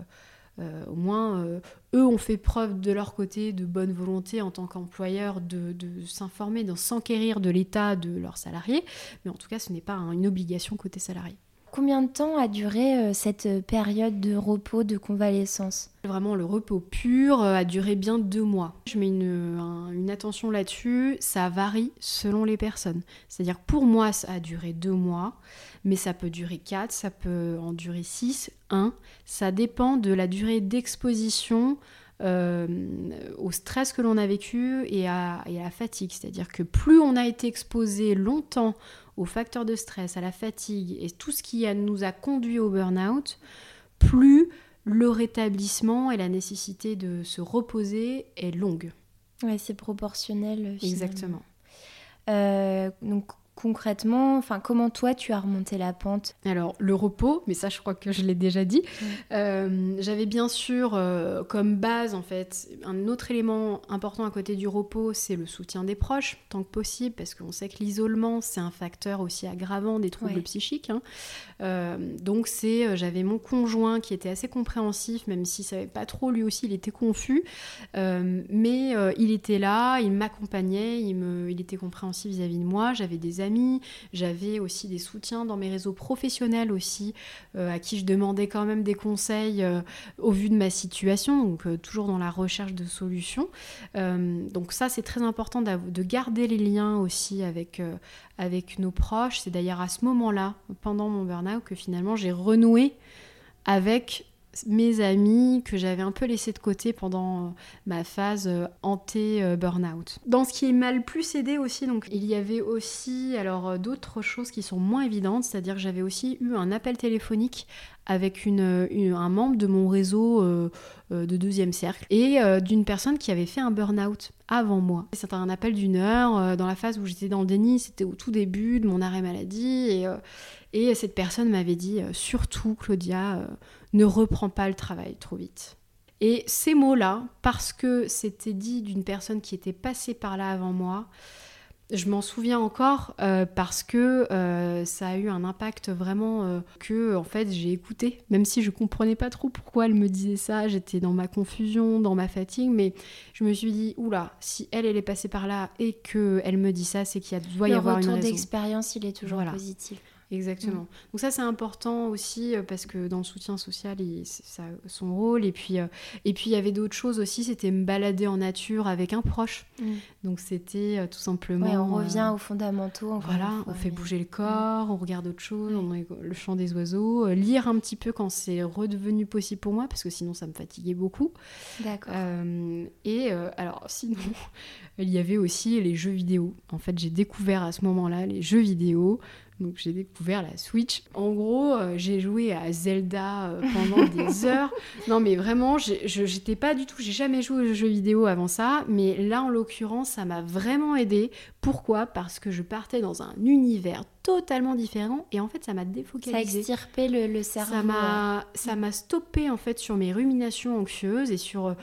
Euh, au moins, euh, eux ont fait preuve de leur côté de bonne volonté en tant qu'employeur de, s'informer, de s'enquérir de l'état de leurs salariés. Mais en tout cas, ce n'est pas une obligation côté salarié. Combien de temps a duré euh, cette période de repos, de convalescence? Vraiment, le repos pur a duré bien deux mois. Je mets une, attention là-dessus, ça varie selon les personnes. C'est-à-dire pour moi, ça a duré deux mois mais ça peut durer 4, ça peut en durer 6, 1. Ça dépend de la durée d'exposition euh, au stress que l'on a vécu et à, la fatigue. C'est-à-dire que plus on a été exposé longtemps aux facteurs de stress, à la fatigue et tout ce qui nous a conduit au burn-out, plus le rétablissement et la nécessité de se reposer est longue. Oui, c'est proportionnel. Finalement. Exactement. Euh, donc concrètement, enfin comment toi tu as remonté la pente Alors le repos, mais ça je crois que je l'ai déjà dit. Euh, j'avais bien sûr euh, comme base en fait un autre élément important à côté du repos, c'est le soutien des proches tant que possible, parce qu'on sait que l'isolement c'est un facteur aussi aggravant des troubles psychiques. Hein. Euh, donc c'est, j'avais mon conjoint qui était assez compréhensif, même s'il savait pas trop lui aussi, il était confus, mais il était là, il m'accompagnait, il était compréhensif vis-à-vis -vis de moi. J'avais des amis j'avais aussi des soutiens dans mes réseaux professionnels aussi, euh, à qui je demandais quand même des conseils euh, au vu de ma situation, donc euh, toujours dans la recherche de solutions. donc ça, c'est très important de garder les liens aussi avec, avec nos proches. C'est d'ailleurs à ce moment-là, pendant mon burn-out, que finalement j'ai renoué avec mes amis que j'avais un peu laissé de côté pendant euh, ma phase euh, anté-burnout. Dans ce qui m'a le plus aidé aussi, donc il y avait aussi alors euh, d'autres choses qui sont moins évidentes, c'est-à-dire que j'avais aussi eu un appel téléphonique avec une, un membre de mon réseau de deuxième cercle et d'une personne qui avait fait un burn-out avant moi. C'était un appel d'une heure dans la phase où j'étais dans le déni, c'était au tout début de mon arrêt maladie et cette personne m'avait dit surtout Claudia ne reprends pas le travail trop vite. Et ces mots-là, parce que c'était dit d'une personne qui était passée par là avant moi, je m'en souviens encore euh, parce que euh, ça a eu un impact vraiment euh, que en fait j'ai écouté, même si je comprenais pas trop pourquoi elle me disait ça, j'étais dans ma confusion, dans ma fatigue, mais je me suis dit oula, si elle elle est passée par là et que elle me dit ça, c'est qu'il doit y avoir une raison. Le retour d'expérience, il est toujours positif. Exactement. Donc ça c'est important aussi euh, parce que dans le soutien social, il, ça son rôle. Et puis euh, et puis il y avait d'autres choses aussi. C'était me balader en nature avec un proche. Mm. Donc c'était euh, tout simplement. Ouais, on euh, revient aux fondamentaux. Voilà, on fait bouger le corps, on regarde autre chose, on est- le chant des oiseaux, lire un petit peu quand c'est redevenu possible pour moi parce que sinon ça me fatiguait beaucoup. D'accord. Et alors sinon, il y avait aussi les jeux vidéo. En fait, j'ai découvert à ce moment-là les jeux vidéo. Donc j'ai découvert la Switch. En gros, euh, j'ai joué à Zelda euh, pendant des heures. Non mais vraiment, j'étais pas du tout, j'ai jamais joué aux jeux vidéo avant ça, mais là en l'occurrence, ça m'a vraiment aidé. Pourquoi? Parce que je partais dans un univers totalement différent et en fait, ça m'a Ça défocalisé. extirpait le, le cerveau. Ça m'a, ça m'a stoppé en fait sur mes ruminations anxieuses et sur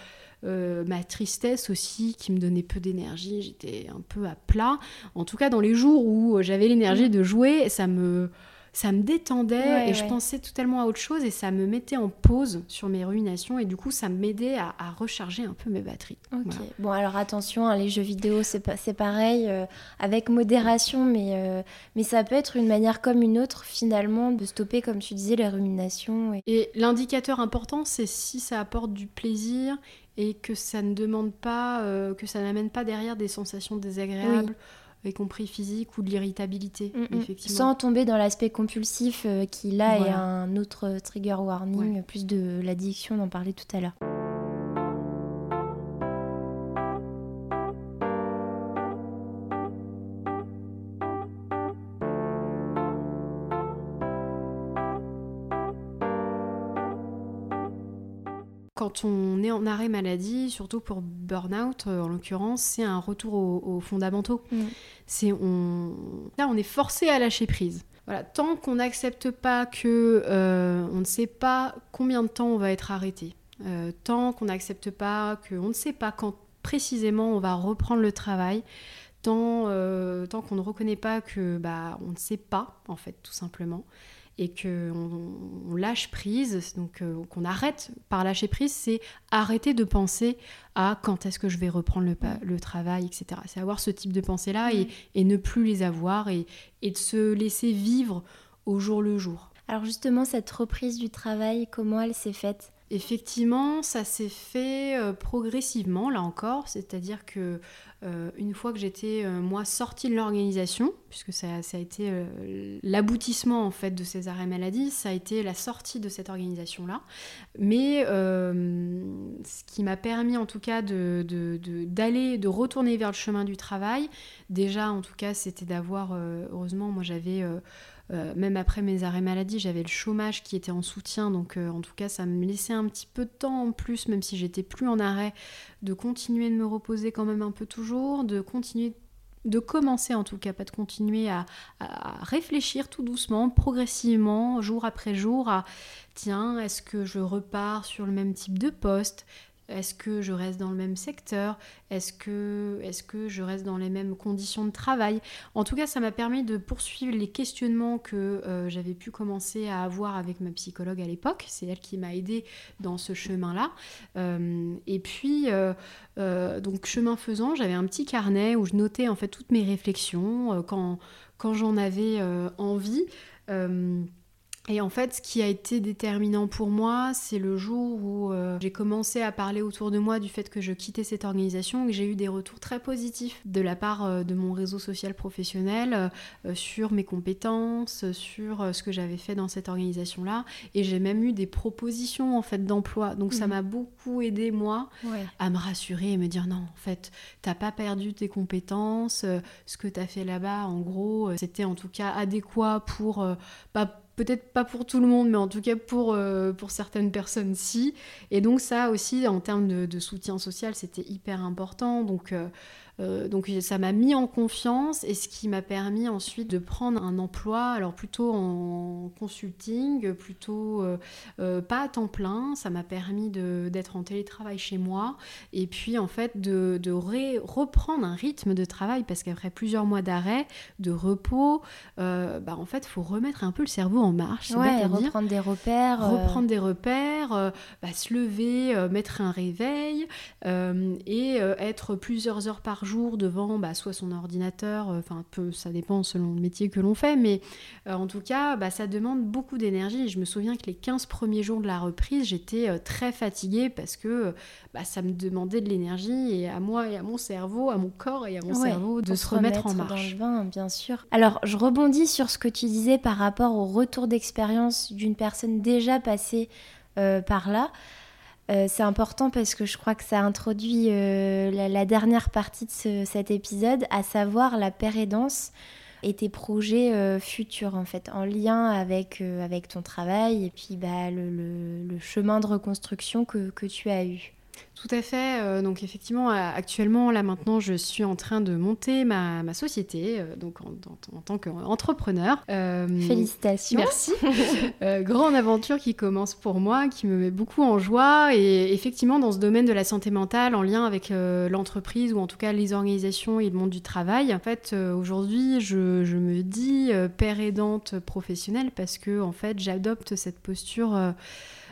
euh, ma tristesse aussi qui me donnait peu d'énergie. J'étais un peu à plat. En tout cas, dans les jours où j'avais l'énergie de jouer, ça me, ça me détendait Ouais, et je pensais totalement à autre chose et ça me mettait en pause sur mes ruminations et du coup, ça m'aidait à, à recharger un peu mes batteries. Ok. Voilà. Bon, alors attention, hein, les jeux vidéo, c'est pas, c'est pareil, euh, avec modération, mais, euh, mais ça peut être une manière comme une autre, finalement, de stopper, comme tu disais, les ruminations. Et... Et l'indicateur important, c'est si ça apporte du plaisir et que ça ne demande pas, euh, que ça n'amène pas derrière des sensations désagréables, y compris physiques ou de l'irritabilité, Mm, mm. effectivement. Sans tomber dans l'aspect compulsif, euh, qui là est Voilà. un autre trigger warning, plus de l'addiction, on en parlait tout à l'heure. Quand on est en arrêt maladie, surtout pour burn-out euh, en l'occurrence, c'est un retour aux, aux fondamentaux. Mm. C'est on là on est forcé à lâcher prise. Voilà, tant qu'on n'accepte pas que euh, on ne sait pas combien de temps on va être arrêté, euh, tant qu'on n'accepte pas qu'on ne sait pas quand précisément on va reprendre le travail, tant, euh, tant qu'on ne reconnaît pas que bah on ne sait pas en fait tout simplement et que on, lâche prise, donc euh, qu'on arrête par lâcher prise, c'est arrêter de penser à quand est-ce que je vais reprendre le, le travail, etc. C'est avoir ce type de pensée-là et, et ne plus les avoir et, et de se laisser vivre au jour le jour. Alors justement, cette reprise du travail, comment elle s'est faite? Effectivement, ça s'est fait euh, progressivement, là encore, c'est-à-dire que une fois que j'étais euh, moi sortie de l'organisation, puisque ça, a été euh, l'aboutissement en fait de ces arrêts maladie, ça a été la sortie de cette organisation-là. Mais euh, ce qui m'a permis en tout cas d'aller, de retourner vers le chemin du travail, déjà en tout cas c'était d'avoir, euh, heureusement moi j'avais... euh, même après mes arrêts maladie, j'avais le chômage qui était en soutien, donc euh, en tout cas, ça me laissait un petit peu de temps en plus, même si j'étais plus en arrêt, de continuer de me reposer quand même un peu toujours, de continuer, de commencer en tout cas, pas de continuer à, à réfléchir tout doucement, progressivement, jour après jour, à tiens, est-ce que je repars sur le même type de poste? Est-ce que je reste dans le même secteur? Est-ce que, je reste dans les mêmes conditions de travail? En tout cas, ça m'a permis de poursuivre les questionnements que euh, j'avais pu commencer à avoir avec ma psychologue à l'époque. C'est elle qui m'a aidée dans ce chemin-là. Euh, et puis, euh, donc chemin faisant, j'avais un petit carnet où je notais en fait toutes mes réflexions quand, j'en avais envie. Et en fait, ce qui a été déterminant pour moi, c'est le jour où euh, j'ai commencé à parler autour de moi du fait que je quittais cette organisation et que j'ai eu des retours très positifs de la part euh, de mon réseau social professionnel euh, sur mes compétences, sur ce que j'avais fait dans cette organisation-là. Et j'ai même eu des propositions en fait d'emploi. Donc ça Mhm. m'a beaucoup aidé moi Ouais. à me rassurer et me dire non, en fait, t'as pas perdu tes compétences, ce que t'as fait là-bas, en gros, c'était en tout cas adéquat pour, pas- peut-être pas pour tout le monde, mais en tout cas pour, euh, certaines personnes, si. Et donc ça aussi, en termes de, de soutien social, c'était hyper important. Donc, euh, euh, donc ça m'a mis en confiance et ce qui m'a permis ensuite de prendre un emploi, alors plutôt en consulting, plutôt euh, euh, pas à temps plein. Ça m'a permis d'être en télétravail chez moi et puis en fait de, de ré- reprendre un rythme de travail parce qu'après plusieurs mois d'arrêt, de repos, euh, bah en fait il faut remettre un peu le cerveau en marche. Ouais, dire. reprendre des repères. Reprendre des repères, bah, se lever, mettre un réveil et être plusieurs heures par jour devant bah, soit son ordinateur, euh, enfin peu, ça dépend selon le métier que l'on fait, mais euh, en tout cas, bah, ça demande beaucoup d'énergie. Je me souviens que les 15 premiers jours de la reprise, j'étais très fatiguée parce que bah, ça me demandait de l'énergie et à moi et à mon cerveau, à mon corps et à mon cerveau de se remettre, en marche. Dans le bien sûr. Alors, je rebondis sur ce que tu disais par rapport au retour d'expérience d'une personne déjà passée par là. Euh, c'est important parce que je crois que ça introduit euh, la, dernière partie de cet épisode, à savoir la pérédance et tes projets euh, futurs en fait, en lien avec, avec ton travail et puis bah, le, chemin de reconstruction que, que tu as eu. Tout à fait. Euh, donc effectivement, actuellement, là maintenant, je suis en train de monter ma, société, euh, donc en, tant qu'entrepreneur. Euh, Félicitations. Merci. grande aventure qui commence pour moi, qui me met beaucoup en joie. Et effectivement, dans ce domaine de la santé mentale, en lien avec l'entreprise ou en tout cas les organisations et le monde du travail, en fait, aujourd'hui, je, je, me dis père aidante professionnelle parce que en fait, j'adopte cette posture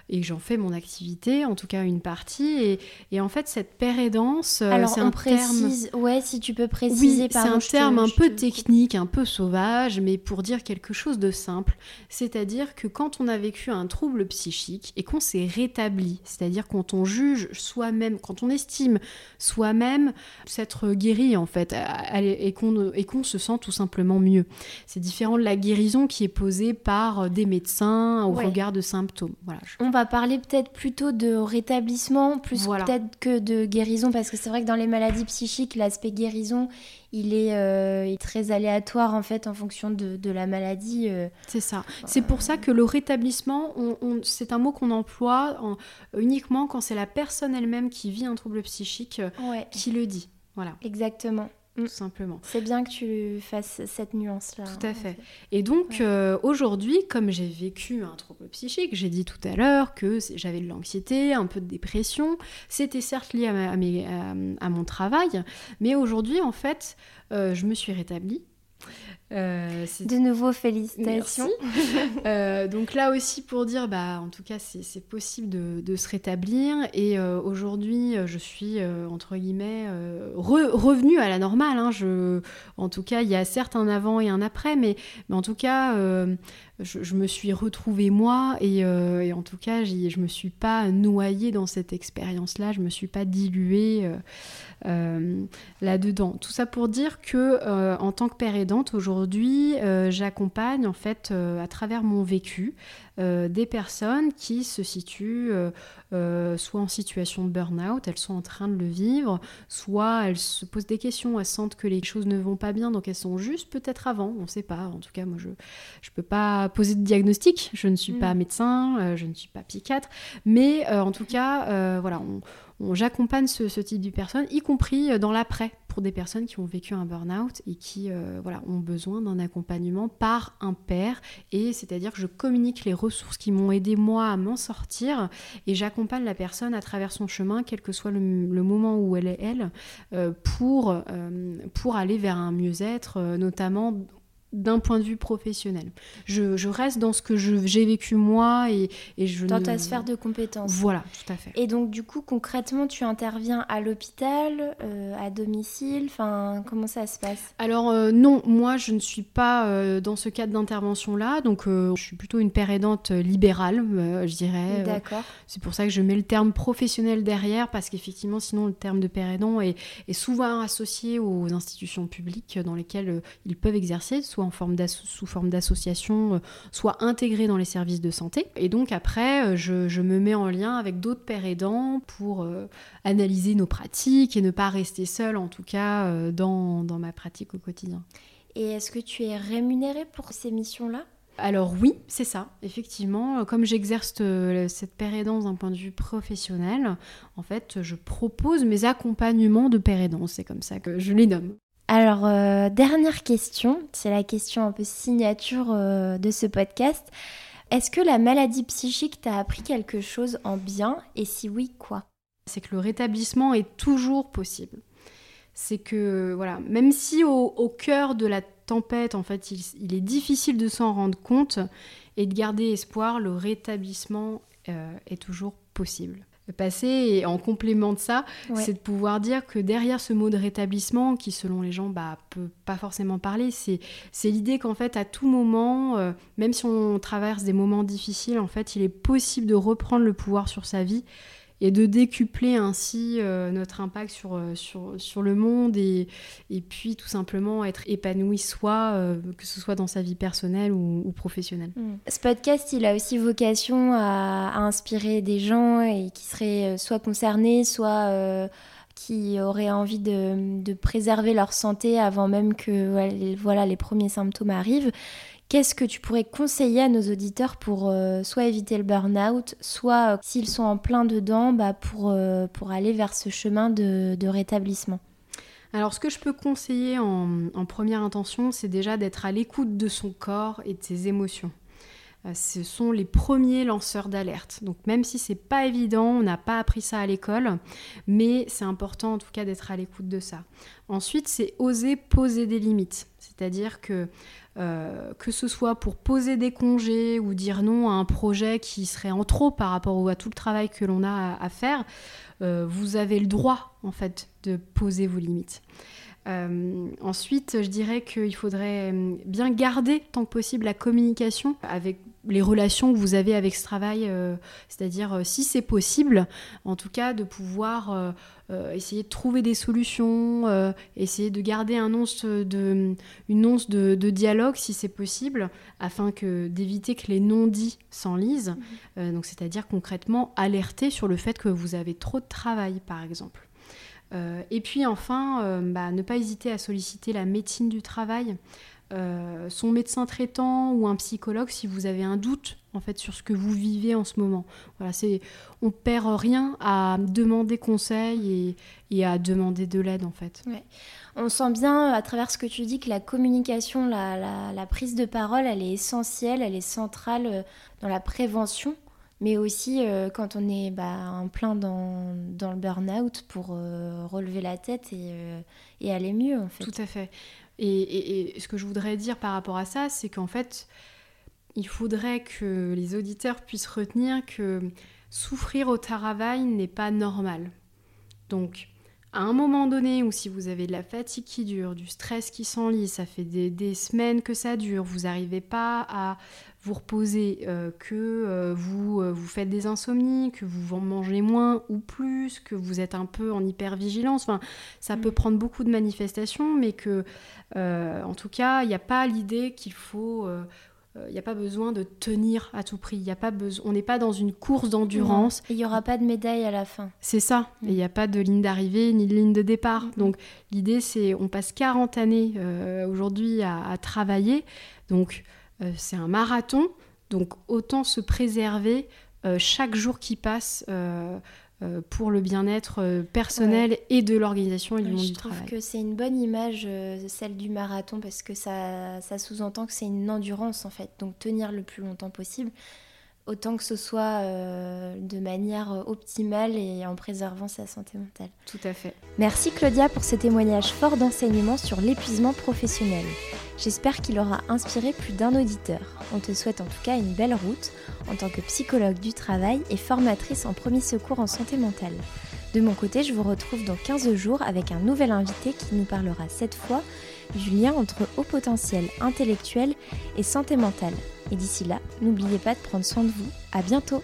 et j'en fais mon activité, en tout cas une partie. Et, et en fait, cette pérédance, euh, c'est un précise, terme. Ouais, si tu peux préciser. Oui, c'est un terme un peu technique, un peu sauvage, mais pour dire quelque chose de simple. C'est-à-dire que quand on a vécu un trouble psychique et qu'on s'est rétabli, c'est-à-dire quand on juge soi-même, quand on estime soi-même s'être guéri en fait, et qu'on et qu'on se sent tout simplement mieux. C'est différent de la guérison qui est posée par des médecins au regard de symptômes. Voilà va parler peut-être plutôt de rétablissement, plus peut-être que de guérison, parce que c'est vrai que dans les maladies psychiques, l'aspect guérison, il est, euh, très aléatoire en fait en fonction de, la maladie. Euh. C'est ça. C'est pour ça que le rétablissement, c'est un mot qu'on emploie uniquement quand c'est la personne elle-même qui vit un trouble psychique qui le dit. Voilà. Exactement. Mm. tout simplement. C'est bien que tu fasses cette nuance-là. Tout à fait. Et donc, euh, aujourd'hui, comme j'ai vécu un trouble psychique, j'ai dit tout à l'heure que j'avais de l'anxiété, un peu de dépression. C'était certes lié à, à, mon travail, mais aujourd'hui, en fait, euh, je me suis rétablie. Euh, de nouveau, félicitations. Euh, donc là aussi pour dire, bah, en tout cas, c'est possible de, se rétablir. Et euh, aujourd'hui, je suis, entre guillemets, revenue à la normale. Hein. Je, en tout cas, il y a certes un avant et un après, mais, mais en tout cas, je, me suis retrouvée moi. Et, et en tout cas, je me suis pas noyée dans cette expérience-là. Je me suis pas diluée. Là-dedans. Tout ça pour dire que en tant que père aidante aujourd'hui, euh, j'accompagne en fait à travers mon vécu des personnes qui se situent soit en situation de burn-out, elles sont en train de le vivre, soit elles se posent des questions, elles sentent que les choses ne vont pas bien, donc elles sont juste peut-être avant, on ne sait pas. En tout cas, moi je ne peux pas poser de diagnostic, je ne suis pas mm. médecin, je ne suis pas psychiatre, mais en tout cas, voilà, on, j'accompagne ce, type de personnes, y compris euh, dans l'après, pour des personnes qui ont vécu un burn-out et qui euh, ont besoin d'un accompagnement par un père. Et c'est-à-dire que je communique les ressources qui m'ont aidé moi à m'en sortir et j'accompagne la personne à travers son chemin, quel que soit le, moment où elle est elle, euh, pour, pour aller vers un mieux-être, notamment d'un point de vue professionnel. Je, reste dans ce que j'ai vécu moi et, et je Dans ta sphère de compétences. Voilà, tout à fait. Et donc du coup, concrètement, tu interviens à l'hôpital, euh, à domicile, enfin, comment ça se passe? Alors euh, non, moi je ne suis pas euh, dans ce cadre d'intervention-là, donc je suis plutôt une père aidante libérale, je dirais. D'accord. C'est pour ça que je mets le terme professionnel derrière, parce qu'effectivement, sinon le terme de père aidant est, est souvent associé aux institutions publiques dans lesquelles ils peuvent exercer, soit en forme sous forme d'association, euh, soit intégrés dans les services de santé. Et donc après, euh, je, me mets en lien avec d'autres pères aidants pour euh, analyser nos pratiques et ne pas rester seule, en tout cas, dans, dans ma pratique au quotidien. Et est-ce que tu es rémunérée pour ces missions-là? Alors oui, c'est ça, effectivement. Comme j'exerce cette père aidance d'un point de vue professionnel, en fait, je propose mes accompagnements de père aidance, c'est comme ça que je les nomme. Alors, euh, dernière question, c'est la question un peu signature euh, de ce podcast. Est-ce que la maladie psychique t'a appris quelque chose en bien? Et si oui, quoi? C'est que le rétablissement est toujours possible. C'est que, voilà, même si au, cœur de la tempête, en fait, il, est difficile de s'en rendre compte et de garder espoir, le rétablissement euh, est toujours possible. Passé. Et en complément de ça, c'est de pouvoir dire que derrière ce mot de rétablissement, qui selon les gens bah, peut pas forcément parler, c'est, c'est l'idée qu'en fait, à tout moment, euh, même si on traverse des moments difficiles, en fait, il est possible de reprendre le pouvoir sur sa vie et de décupler ainsi euh, notre impact sur, euh, sur, sur, le monde et, et puis tout simplement être épanoui soi, euh, que ce soit dans sa vie personnelle ou, professionnelle. Mm. Ce podcast, il a aussi vocation à, inspirer des gens et qui seraient soit concernés, soit qui auraient envie de, de, préserver leur santé avant même que les premiers symptômes arrivent. Qu'est-ce que tu pourrais conseiller à nos auditeurs pour euh, soit éviter le burn-out, soit euh, s'ils sont en plein dedans, bah, pour, euh, pour aller vers ce chemin de, rétablissement? Alors, ce que je peux conseiller en première intention, c'est déjà d'être à l'écoute de son corps et de ses émotions. Ce sont les premiers lanceurs d'alerte. Donc même si c'est pas évident, on n'a pas appris ça à l'école, mais c'est important en tout cas d'être à l'écoute de ça. Ensuite, c'est oser poser des limites. C'est-à-dire que euh, que ce soit pour poser des congés ou dire non à un projet qui serait en trop par rapport à tout le travail que l'on a à, faire, euh, vous avez le droit en fait de poser vos limites. Euh, ensuite, je dirais qu'il faudrait bien garder tant que possible la communication avec les relations que vous avez avec ce travail, c'est-à-dire si c'est possible, en tout cas de pouvoir euh, essayer de trouver des solutions, euh, essayer de garder un once de, une once de, dialogue si c'est possible, afin que d'éviter que les non-dits s'enlisent. Mhm. Euh, donc c'est-à-dire concrètement alerter sur le fait que vous avez trop de travail, par exemple. et puis enfin, bah, ne pas hésiter à solliciter la médecine du travail. Euh, son médecin traitant ou un psychologue si vous avez un doute en fait sur ce que vous vivez en ce moment. Voilà, c'est on perd rien à demander conseil et, à demander de l'aide en fait. On sent bien à travers ce que tu dis que la communication, la, prise de parole, elle est essentielle, elle est centrale euh, dans la prévention mais aussi euh, quand on est bah, en plein dans, dans le burn-out pour relever la tête et, et, aller mieux en fait. Tout à fait. Et, ce que je voudrais dire par rapport à ça, c'est qu'en fait, il faudrait que les auditeurs puissent retenir que souffrir au travail n'est pas normal. Donc, à un moment donné où si vous avez de la fatigue qui dure, du stress qui s'enlise, ça fait des, semaines que ça dure, vous n'arrivez pas à vous reposez, euh, que euh, vous, euh, vous faites des insomnies, que vous en mangez moins ou plus, que vous êtes un peu en hypervigilance. Enfin, ça peut mm. prendre beaucoup de manifestations, mais que, en tout cas, il n'y a pas l'idée qu'il faut... il n'y a pas besoin de tenir à tout prix. Y a pas on n'est pas dans une course d'endurance. Il n'y aura pas de médaille à la fin. C'est ça. Mm. il n'y a pas de ligne d'arrivée ni de ligne de départ. Mm. Donc l'idée, c'est on passe 40 années aujourd'hui à, à, travailler. Donc euh, c'est un marathon, donc autant se préserver euh, chaque jour qui passe euh, pour le bien-être personnel et de l'organisation et du monde du travail. Je trouve que c'est une bonne image, celle du marathon, parce que ça, ça sous-entend que c'est une endurance en fait, donc tenir le plus longtemps possible autant que ce soit euh, de manière optimale et en préservant sa santé mentale. Tout à fait. Merci Claudia pour ce témoignage fort d'enseignement sur l'épuisement professionnel. J'espère qu'il aura inspiré plus d'un auditeur. On te souhaite en tout cas une belle route en tant que psychologue du travail et formatrice en premier secours en santé mentale. De mon côté, je vous retrouve dans 15 jours avec un nouvel invité qui nous parlera cette fois du lien entre haut potentiel intellectuel et santé mentale. Et d'ici là, n'oubliez pas de prendre soin de vous. À bientôt!